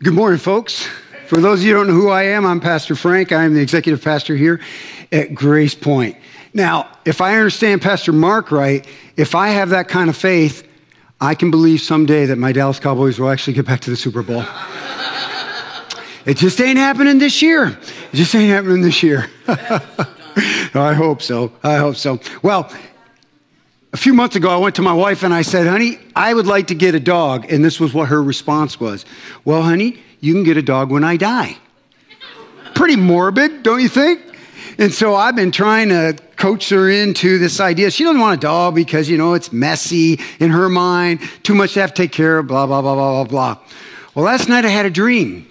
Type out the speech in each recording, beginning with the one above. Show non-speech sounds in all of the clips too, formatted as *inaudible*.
Good morning, folks. For those of you who don't know who I am, I'm Pastor Frank. I'm the executive pastor here at Grace Point. Now, if I understand Pastor Mark right, if I have that kind of faith, I can believe someday that my Dallas Cowboys will actually get back to the Super Bowl. it just ain't happening this year. It just ain't happening this year. *laughs* I hope so. I hope so. Well, a few months ago, I went to my wife and I said, honey, I would like to get a dog. And this was what her response was Well, honey, you can get a dog when I die. Pretty morbid, don't you think? And so I've been trying to coach her into this idea. She doesn't want a dog because, you know, it's messy in her mind, too much to have to take care of, blah, blah, blah, blah, blah, blah. Well, last night I had a dream.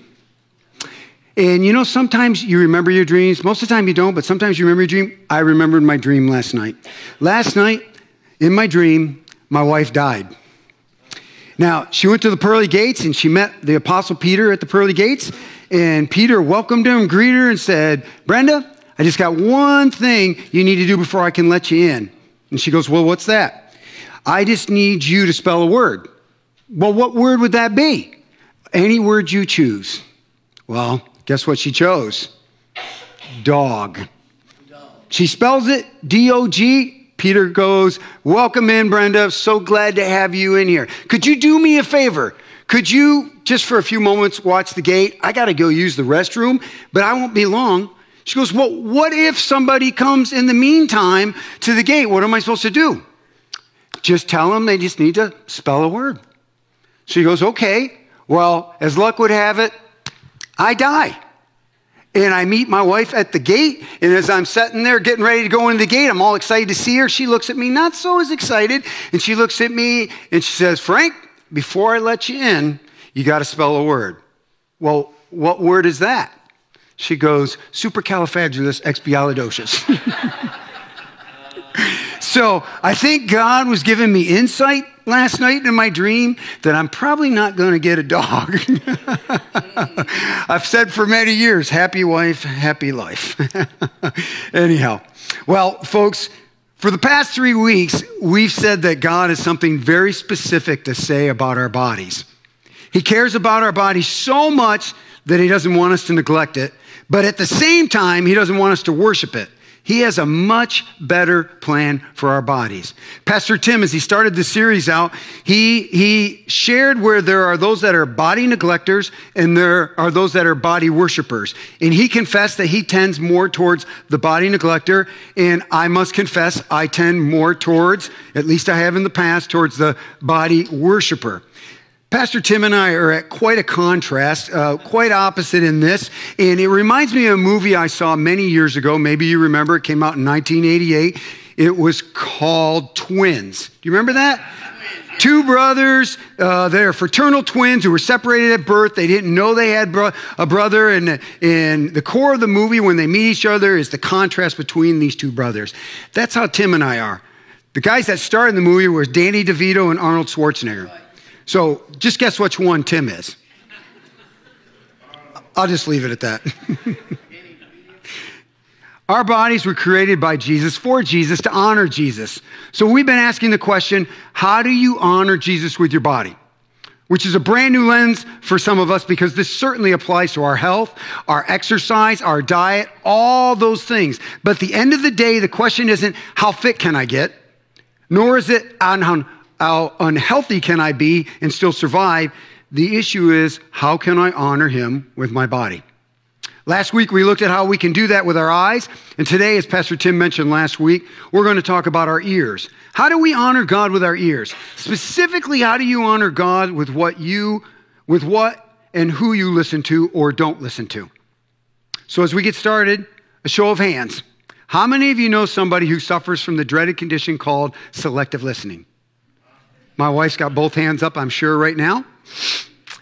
And you know, sometimes you remember your dreams. Most of the time you don't, but sometimes you remember your dream. I remembered my dream last night. Last night, in my dream, my wife died. Now, she went to the pearly gates and she met the Apostle Peter at the pearly gates. And Peter welcomed her and greeted her and said, Brenda, I just got one thing you need to do before I can let you in. And she goes, Well, what's that? I just need you to spell a word. Well, what word would that be? Any word you choose. Well, guess what she chose? Dog. She spells it D O G Peter goes, Welcome in, Brenda. So glad to have you in here. Could you do me a favor? Could you, just for a few moments, watch the gate? I got to go use the restroom, but I won't be long. She goes, Well, what if somebody comes in the meantime to the gate? What am I supposed to do? Just tell them they just need to spell a word. She goes, Okay. Well, as luck would have it, I die and I meet my wife at the gate. And as I'm sitting there getting ready to go into the gate, I'm all excited to see her. She looks at me, not so as excited. And she looks at me and she says, Frank, before I let you in, you got to spell a word. Well, what word is that? She goes, supercalifragilisticexpialidocious. *laughs* so I think God was giving me insight last night in my dream that I'm probably not going to get a dog. *laughs* I've said for many years, happy wife, happy life. *laughs* Anyhow, well, folks, for the past three weeks, we've said that God has something very specific to say about our bodies. He cares about our bodies so much that He doesn't want us to neglect it, but at the same time, He doesn't want us to worship it. He has a much better plan for our bodies. Pastor Tim, as he started the series out, he, he shared where there are those that are body neglectors and there are those that are body worshipers. And he confessed that he tends more towards the body neglector. And I must confess, I tend more towards, at least I have in the past, towards the body worshiper. Pastor Tim and I are at quite a contrast, uh, quite opposite in this. And it reminds me of a movie I saw many years ago. Maybe you remember it came out in 1988. It was called Twins. Do you remember that? Two brothers, uh, they're fraternal twins who were separated at birth. They didn't know they had bro- a brother. And, and the core of the movie, when they meet each other, is the contrast between these two brothers. That's how Tim and I are. The guys that starred in the movie were Danny DeVito and Arnold Schwarzenegger. So just guess which one Tim is. I'll just leave it at that. *laughs* Our bodies were created by Jesus for Jesus to honor Jesus. So we've been asking the question how do you honor Jesus with your body? Which is a brand new lens for some of us because this certainly applies to our health, our exercise, our diet, all those things. But at the end of the day, the question isn't how fit can I get, nor is it on how how unhealthy can I be and still survive? The issue is, how can I honor him with my body? Last week, we looked at how we can do that with our eyes. And today, as Pastor Tim mentioned last week, we're going to talk about our ears. How do we honor God with our ears? Specifically, how do you honor God with what you, with what and who you listen to or don't listen to? So, as we get started, a show of hands. How many of you know somebody who suffers from the dreaded condition called selective listening? My wife's got both hands up, I'm sure, right now.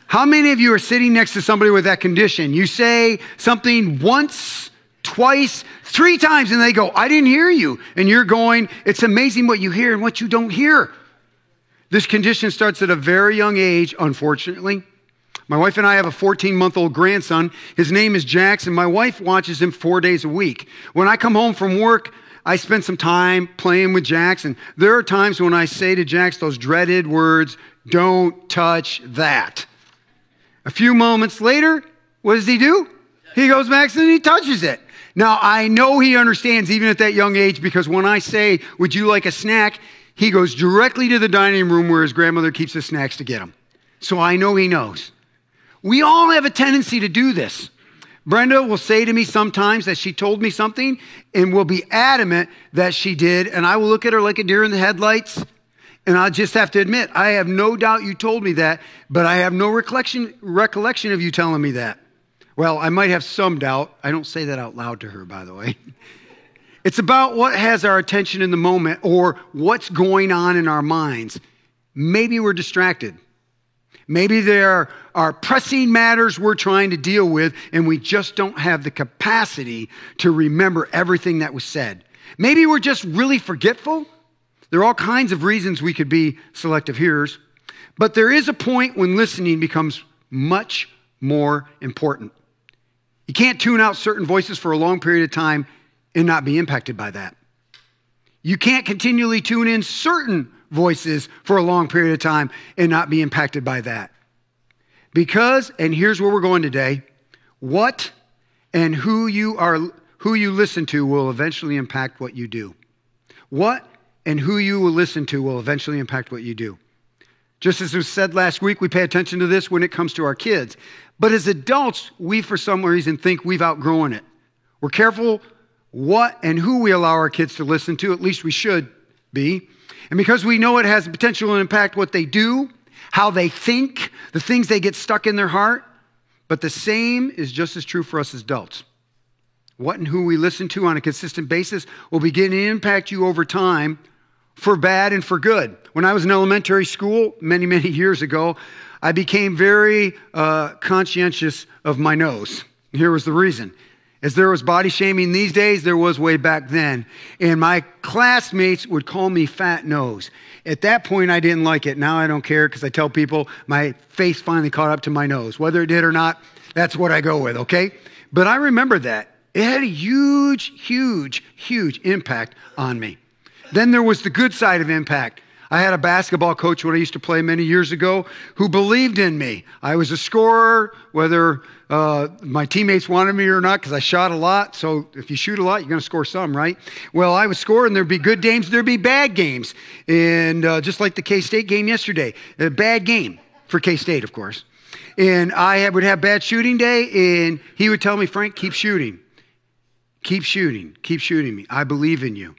How many of you are sitting next to somebody with that condition? You say something once, twice, three times, and they go, I didn't hear you. And you're going, it's amazing what you hear and what you don't hear. This condition starts at a very young age, unfortunately. My wife and I have a 14 month old grandson. His name is Jackson. My wife watches him four days a week. When I come home from work, I spent some time playing with and there are times when I say to Jax those dreaded words, don't touch that. A few moments later, what does he do? He goes back and he touches it. Now, I know he understands even at that young age because when I say, Would you like a snack? he goes directly to the dining room where his grandmother keeps the snacks to get him. So I know he knows. We all have a tendency to do this. Brenda will say to me sometimes that she told me something and will be adamant that she did, and I will look at her like a deer in the headlights. And I'll just have to admit, I have no doubt you told me that, but I have no recollection, recollection of you telling me that. Well, I might have some doubt. I don't say that out loud to her, by the way. *laughs* It's about what has our attention in the moment or what's going on in our minds. Maybe we're distracted. Maybe there are pressing matters we're trying to deal with, and we just don't have the capacity to remember everything that was said. Maybe we're just really forgetful. There are all kinds of reasons we could be selective hearers, but there is a point when listening becomes much more important. You can't tune out certain voices for a long period of time and not be impacted by that. You can't continually tune in certain voices for a long period of time and not be impacted by that. Because, and here's where we're going today, what and who you are who you listen to will eventually impact what you do. What and who you will listen to will eventually impact what you do. Just as was said last week, we pay attention to this when it comes to our kids. But as adults, we for some reason think we've outgrown it. We're careful what and who we allow our kids to listen to, at least we should be. And because we know it has the potential to impact what they do, how they think, the things they get stuck in their heart, but the same is just as true for us as adults. What and who we listen to on a consistent basis will begin to impact you over time for bad and for good. When I was in elementary school many, many years ago, I became very uh, conscientious of my nose. Here was the reason as there was body shaming these days, there was way back then. And my classmates would call me fat nose. At that point, I didn't like it. Now I don't care because I tell people my face finally caught up to my nose. Whether it did or not, that's what I go with, okay? But I remember that. It had a huge, huge, huge impact on me. Then there was the good side of impact. I had a basketball coach when I used to play many years ago who believed in me. I was a scorer, whether uh, my teammates wanted me or not, because I shot a lot. So if you shoot a lot, you're going to score some, right? Well, I would score, and there'd be good games, there'd be bad games. And uh, just like the K State game yesterday, a bad game for K State, of course. And I would have bad shooting day, and he would tell me, Frank, keep shooting. Keep shooting. Keep shooting me. I believe in you.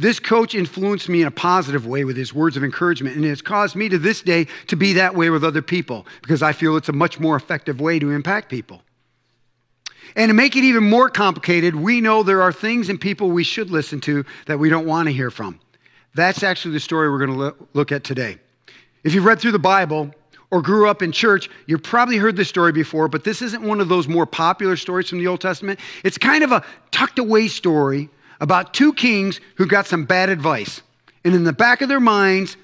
This coach influenced me in a positive way with his words of encouragement, and it's caused me to this day to be that way with other people because I feel it's a much more effective way to impact people. And to make it even more complicated, we know there are things and people we should listen to that we don't want to hear from. That's actually the story we're going to look at today. If you've read through the Bible or grew up in church, you've probably heard this story before, but this isn't one of those more popular stories from the Old Testament. It's kind of a tucked away story about two kings who got some bad advice. And in the back of their minds,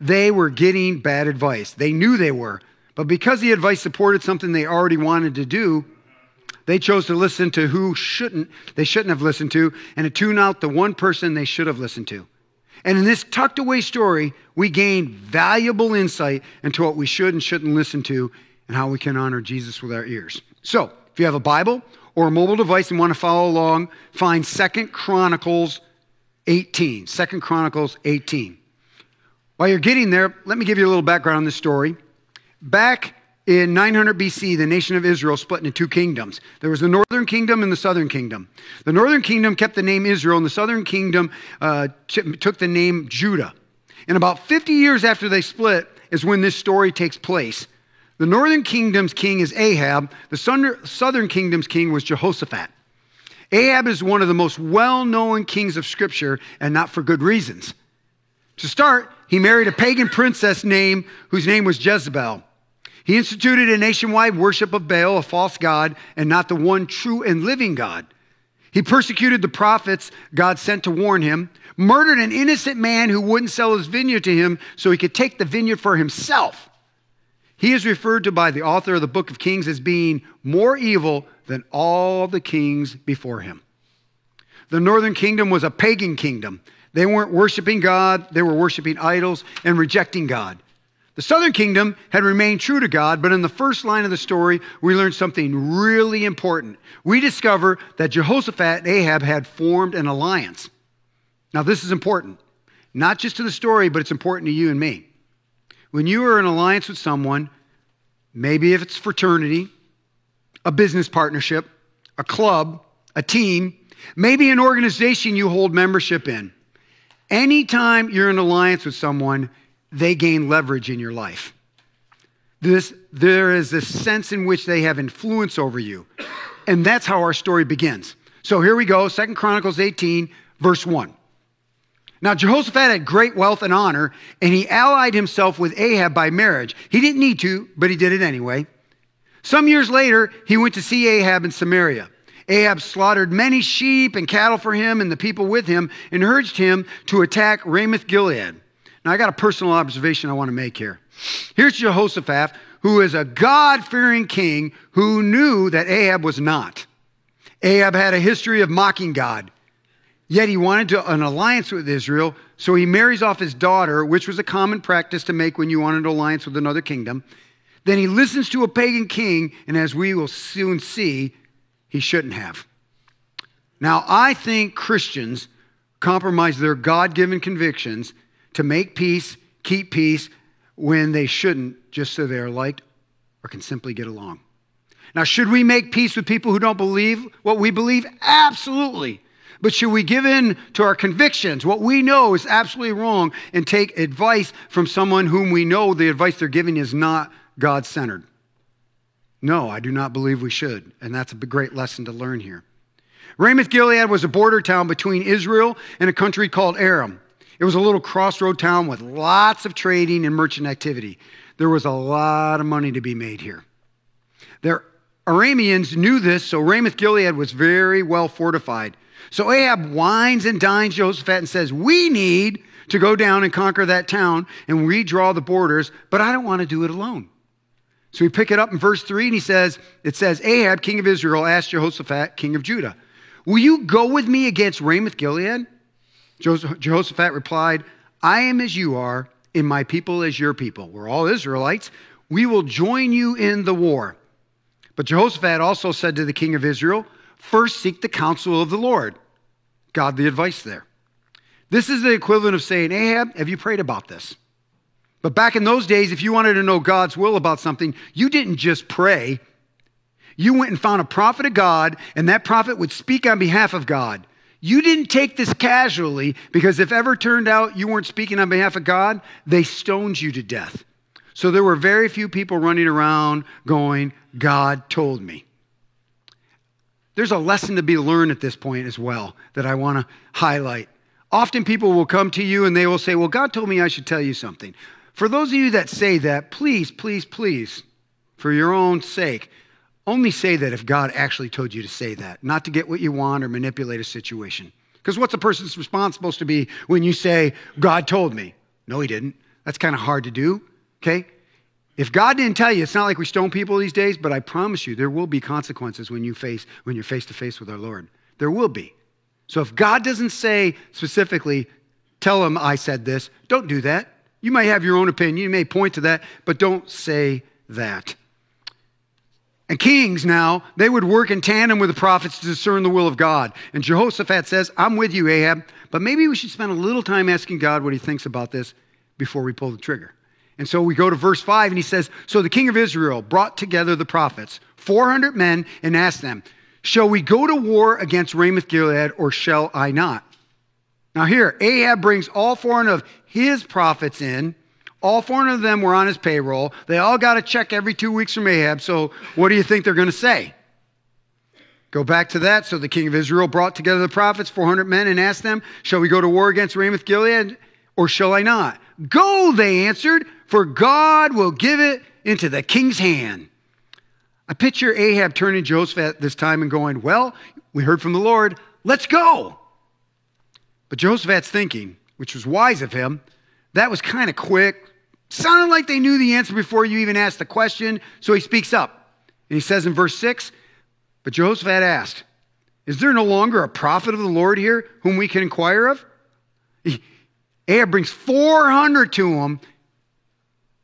they were getting bad advice. They knew they were. But because the advice supported something they already wanted to do, they chose to listen to who shouldn't they shouldn't have listened to and to tune out the one person they should have listened to. And in this tucked away story, we gain valuable insight into what we should and shouldn't listen to and how we can honor Jesus with our ears. So, if you have a Bible or a mobile device and want to follow along, find Second Chronicles 18. Second Chronicles 18. While you're getting there, let me give you a little background on this story. Back in 900 BC, the nation of Israel split into two kingdoms. There was the northern kingdom and the southern kingdom. The northern kingdom kept the name Israel, and the southern kingdom uh, t- took the name Judah. And about 50 years after they split is when this story takes place. The northern kingdom's king is Ahab, the southern kingdom's king was Jehoshaphat. Ahab is one of the most well known kings of Scripture, and not for good reasons. To start, he married a pagan princess name whose name was Jezebel. He instituted a nationwide worship of Baal, a false god, and not the one true and living God. He persecuted the prophets God sent to warn him, murdered an innocent man who wouldn't sell his vineyard to him so he could take the vineyard for himself. He is referred to by the author of the book of Kings as being more evil than all the kings before him. The northern kingdom was a pagan kingdom. They weren't worshiping God, they were worshiping idols and rejecting God. The southern kingdom had remained true to God, but in the first line of the story, we learn something really important. We discover that Jehoshaphat and Ahab had formed an alliance. Now, this is important, not just to the story, but it's important to you and me. When you are in alliance with someone, maybe if it's fraternity, a business partnership, a club, a team, maybe an organization you hold membership in, anytime you're in alliance with someone, they gain leverage in your life. This, there is this sense in which they have influence over you. And that's how our story begins. So here we go, Second Chronicles 18, verse 1. Now, Jehoshaphat had great wealth and honor, and he allied himself with Ahab by marriage. He didn't need to, but he did it anyway. Some years later, he went to see Ahab in Samaria. Ahab slaughtered many sheep and cattle for him and the people with him and urged him to attack Ramoth Gilead. Now, I got a personal observation I want to make here. Here's Jehoshaphat, who is a God fearing king who knew that Ahab was not. Ahab had a history of mocking God. Yet he wanted to, an alliance with Israel, so he marries off his daughter, which was a common practice to make when you wanted an alliance with another kingdom. Then he listens to a pagan king, and as we will soon see, he shouldn't have. Now, I think Christians compromise their God given convictions to make peace, keep peace, when they shouldn't, just so they are liked or can simply get along. Now, should we make peace with people who don't believe what we believe? Absolutely. But should we give in to our convictions, what we know is absolutely wrong, and take advice from someone whom we know the advice they're giving is not God centered? No, I do not believe we should. And that's a great lesson to learn here. Ramoth Gilead was a border town between Israel and a country called Aram. It was a little crossroad town with lots of trading and merchant activity. There was a lot of money to be made here. The Arameans knew this, so Ramoth Gilead was very well fortified. So Ahab wines and dines Jehoshaphat and says, We need to go down and conquer that town and redraw the borders, but I don't want to do it alone. So we pick it up in verse 3 and he says, It says, Ahab, king of Israel, asked Jehoshaphat, king of Judah, Will you go with me against Ramoth Gilead? Jehoshaphat replied, I am as you are, and my people as your people. We're all Israelites. We will join you in the war. But Jehoshaphat also said to the king of Israel, First seek the counsel of the Lord. God, the advice there. This is the equivalent of saying, Ahab, have you prayed about this? But back in those days, if you wanted to know God's will about something, you didn't just pray. You went and found a prophet of God, and that prophet would speak on behalf of God. You didn't take this casually because if ever turned out you weren't speaking on behalf of God, they stoned you to death. So there were very few people running around going, God told me. There's a lesson to be learned at this point as well that I want to highlight. Often people will come to you and they will say, Well, God told me I should tell you something. For those of you that say that, please, please, please, for your own sake, only say that if God actually told you to say that, not to get what you want or manipulate a situation. Because what's a person's response supposed to be when you say, God told me? No, he didn't. That's kind of hard to do, okay? If God didn't tell you, it's not like we stone people these days, but I promise you, there will be consequences when you face when you're face to face with our Lord. There will be. So if God doesn't say specifically, tell him I said this, don't do that. You may have your own opinion, you may point to that, but don't say that. And kings now, they would work in tandem with the prophets to discern the will of God. And Jehoshaphat says, I'm with you, Ahab, but maybe we should spend a little time asking God what he thinks about this before we pull the trigger. And so we go to verse 5, and he says, So the king of Israel brought together the prophets, 400 men, and asked them, Shall we go to war against Ramoth Gilead, or shall I not? Now, here, Ahab brings all 400 of his prophets in all 400 of them were on his payroll. They all got a check every two weeks from Ahab. So, what do you think they're going to say? Go back to that. So, the king of Israel brought together the prophets, 400 men, and asked them, Shall we go to war against Ramoth Gilead, or shall I not? Go, they answered, for God will give it into the king's hand. I picture Ahab turning to Jehoshaphat this time and going, Well, we heard from the Lord, let's go. But Jehoshaphat's thinking, which was wise of him, that was kind of quick, Sounded like they knew the answer before you even asked the question, so he speaks up. And he says in verse 6 But Jehoshaphat asked, Is there no longer a prophet of the Lord here whom we can inquire of? Ahab brings 400 to him,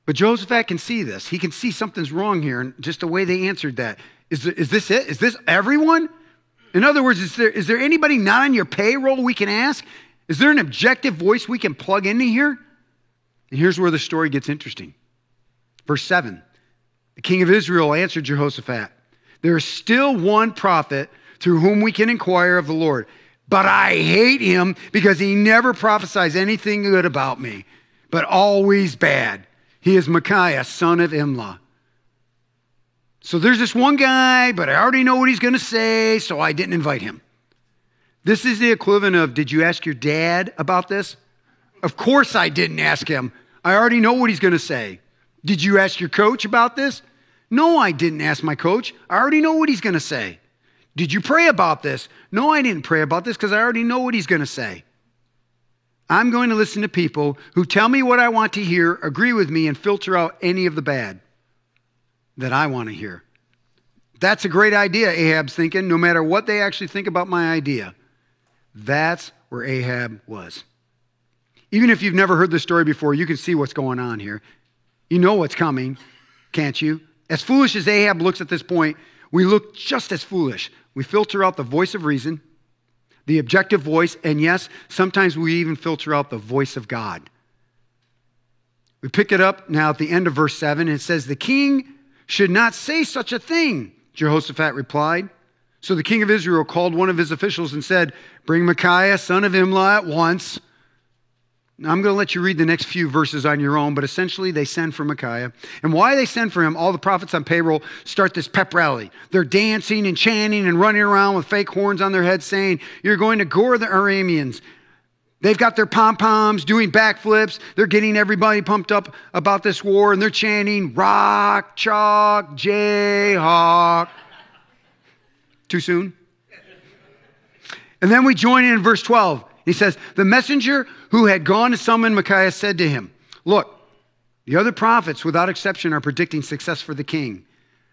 But Jehoshaphat can see this. He can see something's wrong here, and just the way they answered that. Is, this it? Is this everyone? In other words, is there, is there anybody not on your payroll we can ask? Is there an objective voice we can plug into here? And here's where the story gets interesting. Verse 7 The king of Israel answered Jehoshaphat, There is still one prophet through whom we can inquire of the Lord, but I hate him because he never prophesies anything good about me, but always bad. He is Micaiah, son of Imlah. So there's this one guy, but I already know what he's going to say, so I didn't invite him. This is the equivalent of Did you ask your dad about this? Of course I didn't ask him. I already know what he's going to say. Did you ask your coach about this? No, I didn't ask my coach. I already know what he's going to say. Did you pray about this? No, I didn't pray about this because I already know what he's going to say. I'm going to listen to people who tell me what I want to hear, agree with me, and filter out any of the bad that I want to hear. That's a great idea, Ahab's thinking, no matter what they actually think about my idea. That's where Ahab was. Even if you've never heard the story before, you can see what's going on here. You know what's coming, can't you? As foolish as Ahab looks at this point, we look just as foolish. We filter out the voice of reason, the objective voice, and yes, sometimes we even filter out the voice of God. We pick it up now at the end of verse 7. It says, The king should not say such a thing, Jehoshaphat replied. So the king of Israel called one of his officials and said, Bring Micaiah, son of Imlah, at once. Now, I'm going to let you read the next few verses on your own, but essentially they send for Micaiah. And why they send for him, all the prophets on payroll start this pep rally. They're dancing and chanting and running around with fake horns on their heads saying, You're going to gore the Arameans. They've got their pom poms doing backflips. They're getting everybody pumped up about this war, and they're chanting, Rock, Chalk, Jayhawk. Too soon? And then we join in, in verse 12. He says, The messenger who had gone to summon Micaiah said to him, Look, the other prophets, without exception, are predicting success for the king.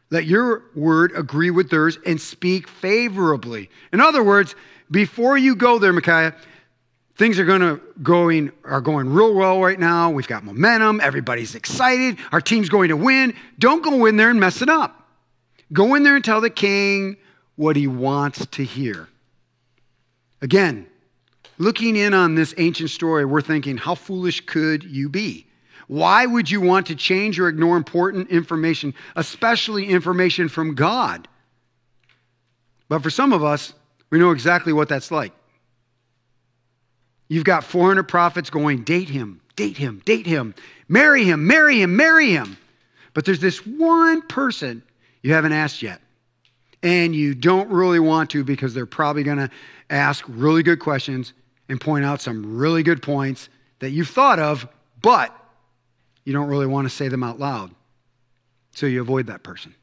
Let your word agree with theirs and speak favorably. In other words, before you go there, Micaiah, things are going to going are going real well right now. We've got momentum. Everybody's excited. Our team's going to win. Don't go in there and mess it up. Go in there and tell the king what he wants to hear. Again, looking in on this ancient story, we're thinking, how foolish could you be? Why would you want to change or ignore important information, especially information from God? But for some of us, we know exactly what that's like. You've got 400 prophets going, date him, date him, date him, marry him, marry him, marry him. But there's this one person you haven't asked yet. And you don't really want to because they're probably going to ask really good questions and point out some really good points that you've thought of, but you don't really want to say them out loud. So you avoid that person.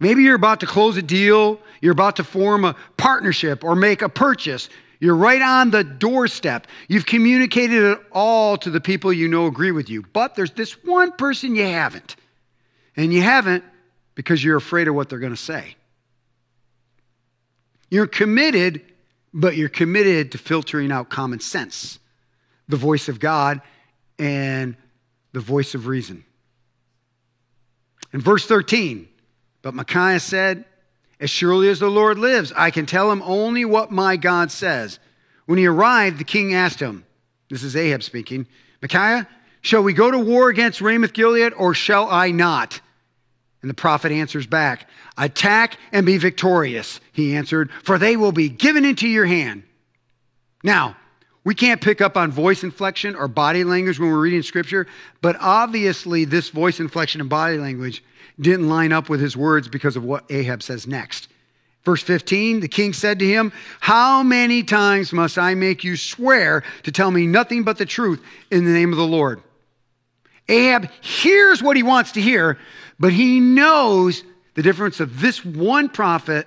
Maybe you're about to close a deal, you're about to form a partnership or make a purchase. You're right on the doorstep. You've communicated it all to the people you know agree with you, but there's this one person you haven't. And you haven't because you're afraid of what they're going to say. You're committed, but you're committed to filtering out common sense, the voice of God, and the voice of reason. In verse 13, but Micaiah said, As surely as the Lord lives, I can tell him only what my God says. When he arrived, the king asked him, This is Ahab speaking, Micaiah, shall we go to war against Ramoth Gilead, or shall I not? And the prophet answers back, Attack and be victorious, he answered, for they will be given into your hand. Now, we can't pick up on voice inflection or body language when we're reading scripture, but obviously this voice inflection and body language didn't line up with his words because of what Ahab says next. Verse 15, the king said to him, How many times must I make you swear to tell me nothing but the truth in the name of the Lord? Ahab hears what he wants to hear, but he knows the difference of this one prophet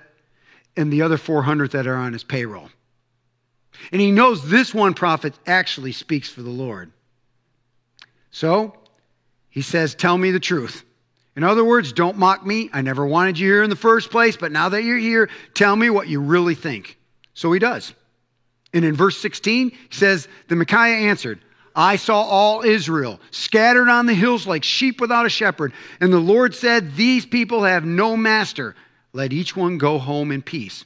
and the other 400 that are on his payroll. And he knows this one prophet actually speaks for the Lord. So he says, Tell me the truth. In other words, don't mock me. I never wanted you here in the first place, but now that you're here, tell me what you really think. So he does. And in verse 16, he says, The Micaiah answered, I saw all Israel scattered on the hills like sheep without a shepherd. And the Lord said, These people have no master. Let each one go home in peace.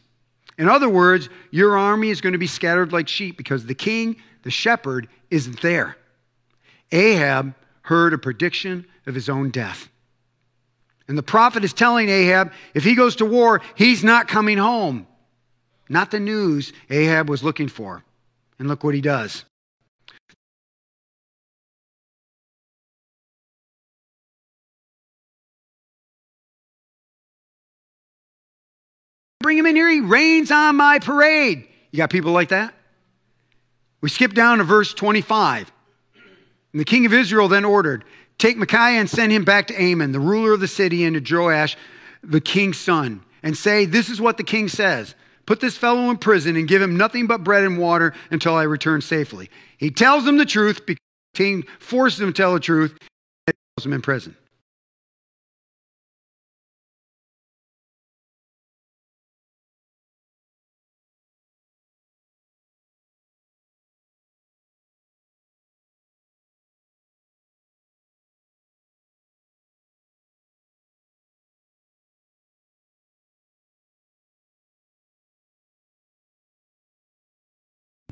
In other words, your army is going to be scattered like sheep because the king, the shepherd, isn't there. Ahab heard a prediction of his own death. And the prophet is telling Ahab if he goes to war, he's not coming home. Not the news Ahab was looking for. And look what he does. Bring him in here. He rains on my parade. You got people like that? We skip down to verse 25. And the king of Israel then ordered, Take Micaiah and send him back to Amon, the ruler of the city, and to Joash, the king's son, and say, This is what the king says. Put this fellow in prison and give him nothing but bread and water until I return safely. He tells them the truth because the king forces him to tell the truth and throws him in prison.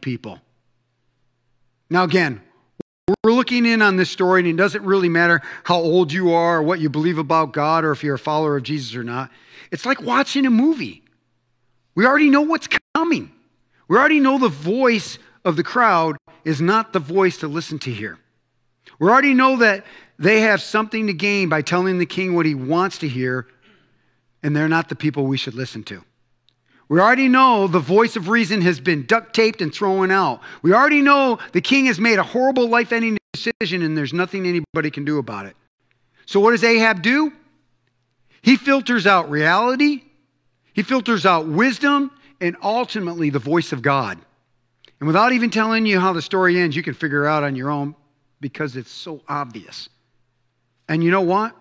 People. Now, again, we're looking in on this story, and it doesn't really matter how old you are, or what you believe about God, or if you're a follower of Jesus or not. It's like watching a movie. We already know what's coming. We already know the voice of the crowd is not the voice to listen to here. We already know that they have something to gain by telling the king what he wants to hear, and they're not the people we should listen to. We already know the voice of reason has been duct taped and thrown out. We already know the king has made a horrible life ending decision and there's nothing anybody can do about it. So, what does Ahab do? He filters out reality, he filters out wisdom, and ultimately the voice of God. And without even telling you how the story ends, you can figure out on your own because it's so obvious. And you know what?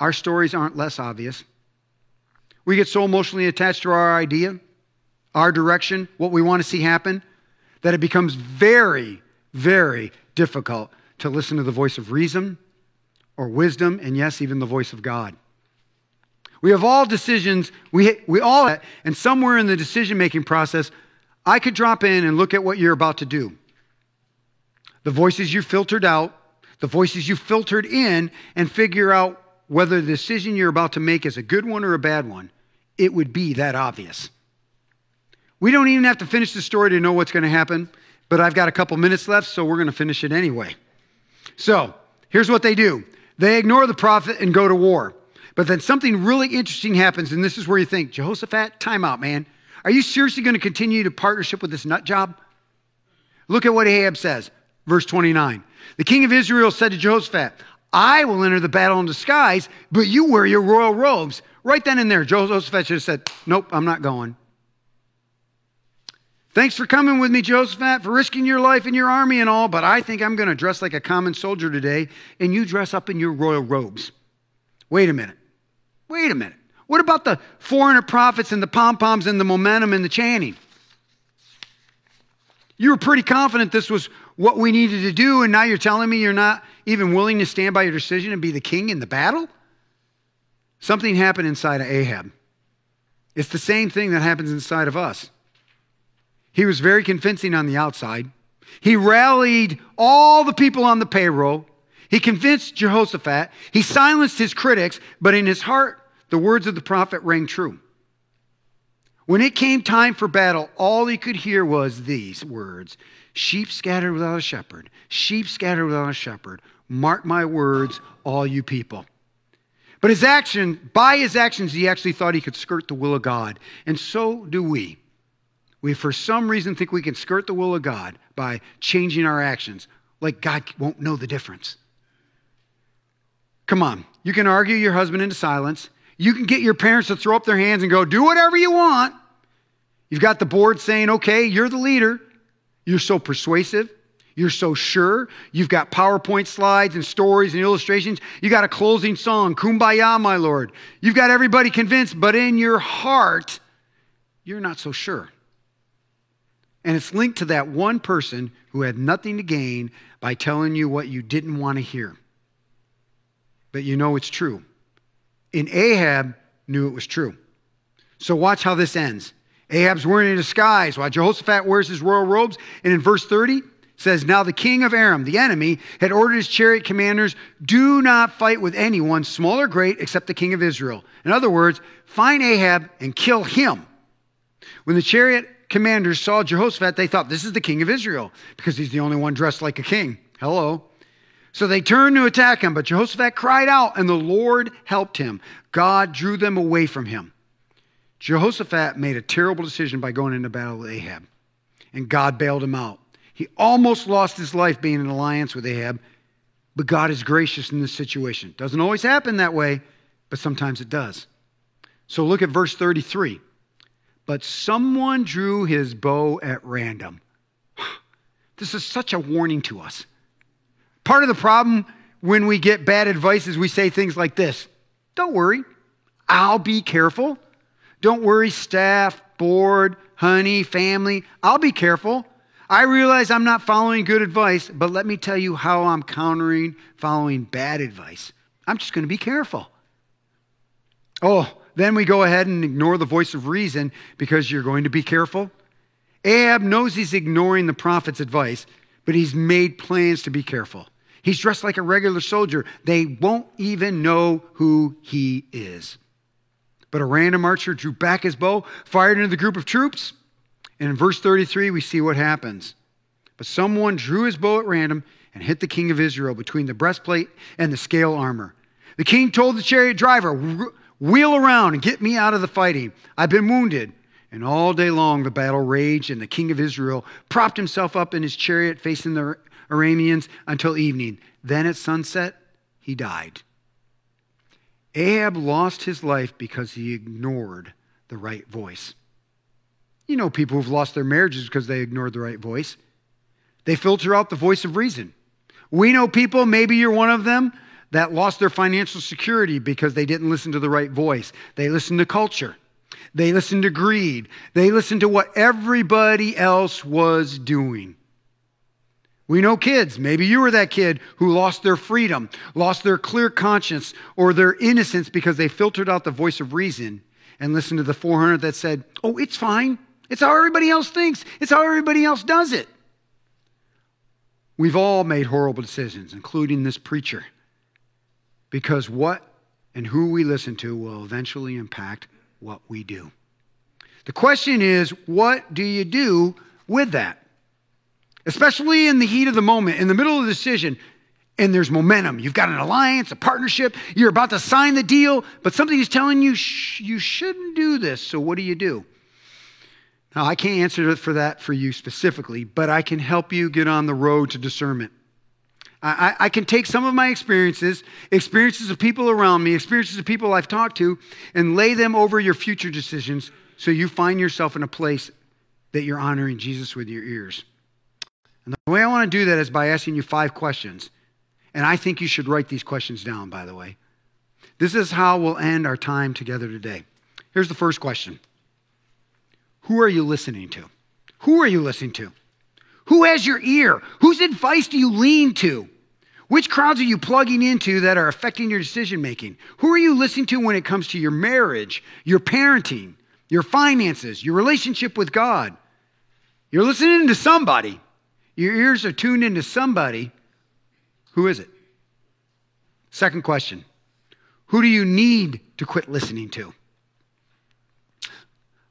Our stories aren't less obvious. We get so emotionally attached to our idea our direction, what we want to see happen, that it becomes very, very difficult to listen to the voice of reason or wisdom, and yes, even the voice of God. We have all decisions, we, we all, and somewhere in the decision making process, I could drop in and look at what you're about to do. The voices you filtered out, the voices you filtered in, and figure out whether the decision you're about to make is a good one or a bad one. It would be that obvious. We don't even have to finish the story to know what's going to happen, but I've got a couple minutes left, so we're going to finish it anyway. So, here's what they do they ignore the prophet and go to war. But then something really interesting happens, and this is where you think, Jehoshaphat, timeout, man. Are you seriously going to continue to partnership with this nut job? Look at what Ahab says, verse 29. The king of Israel said to Jehoshaphat, I will enter the battle in disguise, but you wear your royal robes. Right then and there, Jehoshaphat should have said, Nope, I'm not going. Thanks for coming with me, Josephat, for risking your life in your army and all, but I think I'm going to dress like a common soldier today, and you dress up in your royal robes. Wait a minute. Wait a minute. What about the 400 prophets and the pom poms and the momentum and the chanting? You were pretty confident this was what we needed to do, and now you're telling me you're not even willing to stand by your decision and be the king in the battle? Something happened inside of Ahab. It's the same thing that happens inside of us. He was very convincing on the outside. He rallied all the people on the payroll. He convinced Jehoshaphat. He silenced his critics, but in his heart, the words of the prophet rang true. When it came time for battle, all he could hear was these words Sheep scattered without a shepherd, sheep scattered without a shepherd. Mark my words, all you people. But his action, by his actions, he actually thought he could skirt the will of God. And so do we. We, for some reason, think we can skirt the will of God by changing our actions, like God won't know the difference. Come on. You can argue your husband into silence. You can get your parents to throw up their hands and go, do whatever you want. You've got the board saying, okay, you're the leader. You're so persuasive. You're so sure. You've got PowerPoint slides and stories and illustrations. You got a closing song, Kumbaya, my Lord. You've got everybody convinced, but in your heart, you're not so sure. And it's linked to that one person who had nothing to gain by telling you what you didn't want to hear. But you know it's true. And Ahab knew it was true. So watch how this ends. Ahab's wearing a disguise while Jehoshaphat wears his royal robes. And in verse 30, says, Now the king of Aram, the enemy, had ordered his chariot commanders, do not fight with anyone, small or great, except the king of Israel. In other words, find Ahab and kill him. When the chariot commanders saw Jehoshaphat, they thought, This is the king of Israel, because he's the only one dressed like a king. Hello. So they turned to attack him, but Jehoshaphat cried out, and the Lord helped him. God drew them away from him. Jehoshaphat made a terrible decision by going into battle with Ahab, and God bailed him out. He almost lost his life being in alliance with Ahab, but God is gracious in this situation. Doesn't always happen that way, but sometimes it does. So look at verse 33. But someone drew his bow at random. *sighs* This is such a warning to us. Part of the problem when we get bad advice is we say things like this Don't worry, I'll be careful. Don't worry, staff, board, honey, family, I'll be careful. I realize I'm not following good advice, but let me tell you how I'm countering following bad advice. I'm just going to be careful. Oh, then we go ahead and ignore the voice of reason because you're going to be careful. Ahab knows he's ignoring the prophet's advice, but he's made plans to be careful. He's dressed like a regular soldier. They won't even know who he is. But a random archer drew back his bow, fired into the group of troops, and in verse 33, we see what happens. But someone drew his bow at random and hit the king of Israel between the breastplate and the scale armor. The king told the chariot driver, Wheel around and get me out of the fighting. I've been wounded. And all day long the battle raged, and the king of Israel propped himself up in his chariot facing the Arameans until evening. Then at sunset, he died. Ahab lost his life because he ignored the right voice. You know people who've lost their marriages because they ignored the right voice. They filter out the voice of reason. We know people, maybe you're one of them, that lost their financial security because they didn't listen to the right voice. They listened to culture. They listened to greed. They listened to what everybody else was doing. We know kids. Maybe you were that kid who lost their freedom, lost their clear conscience, or their innocence because they filtered out the voice of reason and listened to the 400 that said, Oh, it's fine. It's how everybody else thinks, it's how everybody else does it. We've all made horrible decisions, including this preacher, because what and who we listen to will eventually impact what we do. The question is, what do you do with that? Especially in the heat of the moment, in the middle of the decision, and there's momentum. You've got an alliance, a partnership, you're about to sign the deal, but something is telling you sh- you shouldn't do this. So, what do you do? Now, I can't answer for that for you specifically, but I can help you get on the road to discernment. I, I, can take some of my experiences, experiences of people around me, experiences of people I've talked to, and lay them over your future decisions so you find yourself in a place that you're honoring Jesus with your ears. And the way I want to do that is by asking you five questions. And I think you should write these questions down, by the way. This is how we'll end our time together today. Here's the first question who are you listening to? Who are you listening to? Who has your ear? Whose advice do you lean to? Which crowds are you plugging into that are affecting your decision making? Who are you listening to when it comes to your marriage, your parenting, your finances, your relationship with God? You're listening to somebody. Your ears are tuned into somebody. Who is it? Second question Who do you need to quit listening to?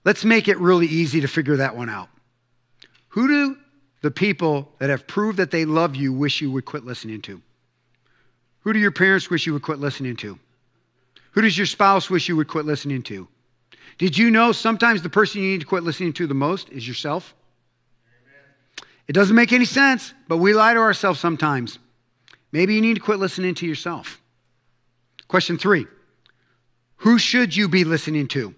Let's make it really easy to figure that one out. Who do the people that have proved that they love you wish you would quit listening to? Who do your parents wish you would quit listening to? Who does your spouse wish you would quit listening to? Did you know sometimes the person you need to quit listening to the most is yourself? Amen. It doesn't make any sense, but we lie to ourselves sometimes. Maybe you need to quit listening to yourself. Question three Who should you be listening to?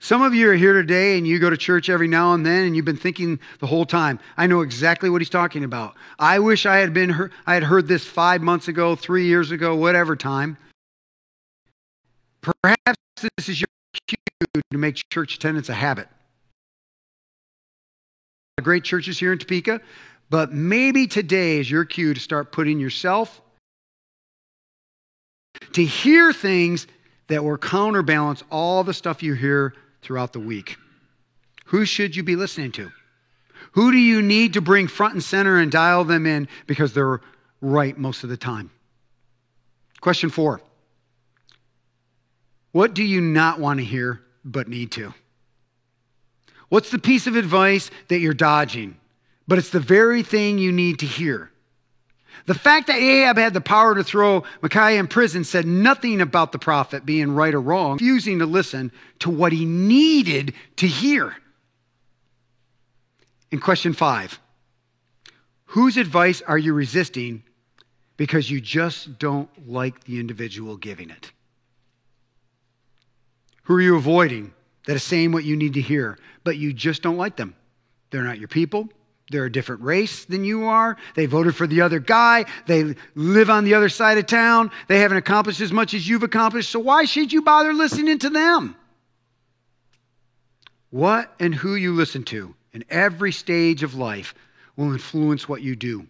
Some of you are here today and you go to church every now and then and you've been thinking the whole time, I know exactly what he's talking about. I wish I had been I had heard this 5 months ago, 3 years ago, whatever time. Perhaps this is your cue to make church attendance a habit. great churches here in Topeka, but maybe today is your cue to start putting yourself to hear things that will counterbalance all the stuff you hear throughout the week. Who should you be listening to? Who do you need to bring front and center and dial them in because they're right most of the time? Question four What do you not want to hear but need to? What's the piece of advice that you're dodging, but it's the very thing you need to hear? The fact that Ahab had the power to throw Micaiah in prison said nothing about the prophet being right or wrong, refusing to listen to what he needed to hear. In question five, whose advice are you resisting because you just don't like the individual giving it? Who are you avoiding that is saying what you need to hear, but you just don't like them? They're not your people. They're a different race than you are. They voted for the other guy. They live on the other side of town. They haven't accomplished as much as you've accomplished. So why should you bother listening to them? What and who you listen to in every stage of life will influence what you do.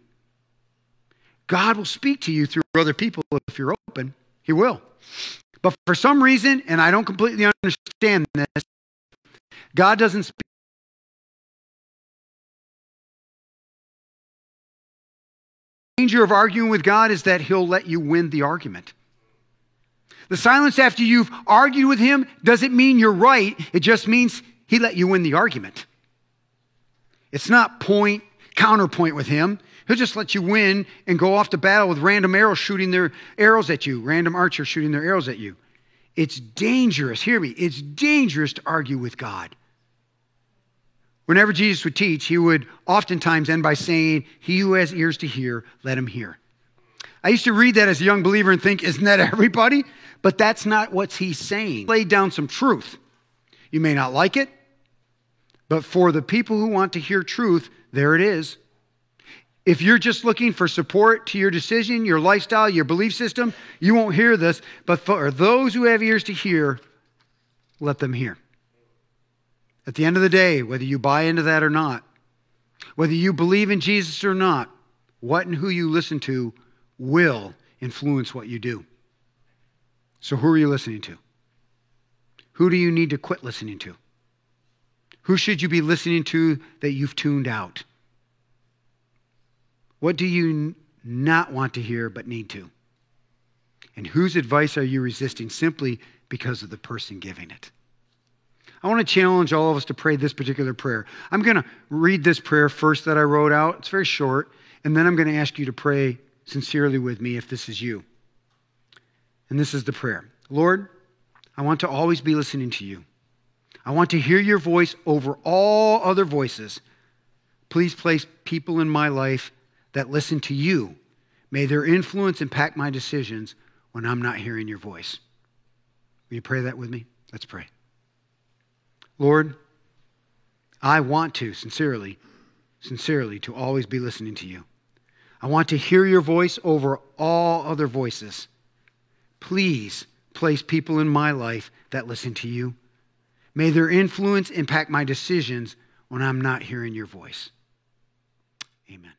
God will speak to you through other people if you're open. He will. But for some reason, and I don't completely understand this, God doesn't speak. Danger of arguing with God is that He'll let you win the argument. The silence after you've argued with Him doesn't mean you're right, it just means He let you win the argument. It's not point, counterpoint with him. He'll just let you win and go off to battle with random arrows shooting their arrows at you, random archers shooting their arrows at you. It's dangerous, hear me, it's dangerous to argue with God. Whenever Jesus would teach, he would oftentimes end by saying, He who has ears to hear, let him hear. I used to read that as a young believer and think, Isn't that *laughs* everybody? But that's not what he's saying. Laid down some truth. You may not like it, but for the people who want to hear truth, there it is. If you're just looking for support to your decision, your lifestyle, your belief system, you won't hear this. But for those who have ears to hear, let them hear. At the end of the day, whether you buy into that or not, whether you believe in Jesus or not, what and who you listen to will influence what you do. So, who are you listening to? Who do you need to quit listening to? Who should you be listening to that you've tuned out? What do you not want to hear but need to? And whose advice are you resisting simply because of the person giving it? I want to challenge all of us to pray this particular prayer. I'm going to read this prayer first that I wrote out. It's very short. And then I'm going to ask you to pray sincerely with me if this is you. And this is the prayer Lord, I want to always be listening to you. I want to hear your voice over all other voices. Please place people in my life that listen to you. May their influence impact my decisions when I'm not hearing your voice. Will you pray that with me? Let's pray. Lord, I want to, sincerely, sincerely, to always be listening to you. I want to hear your voice over all other voices. Please place people in my life that listen to you. May their influence impact my decisions when I'm not hearing your voice. Amen.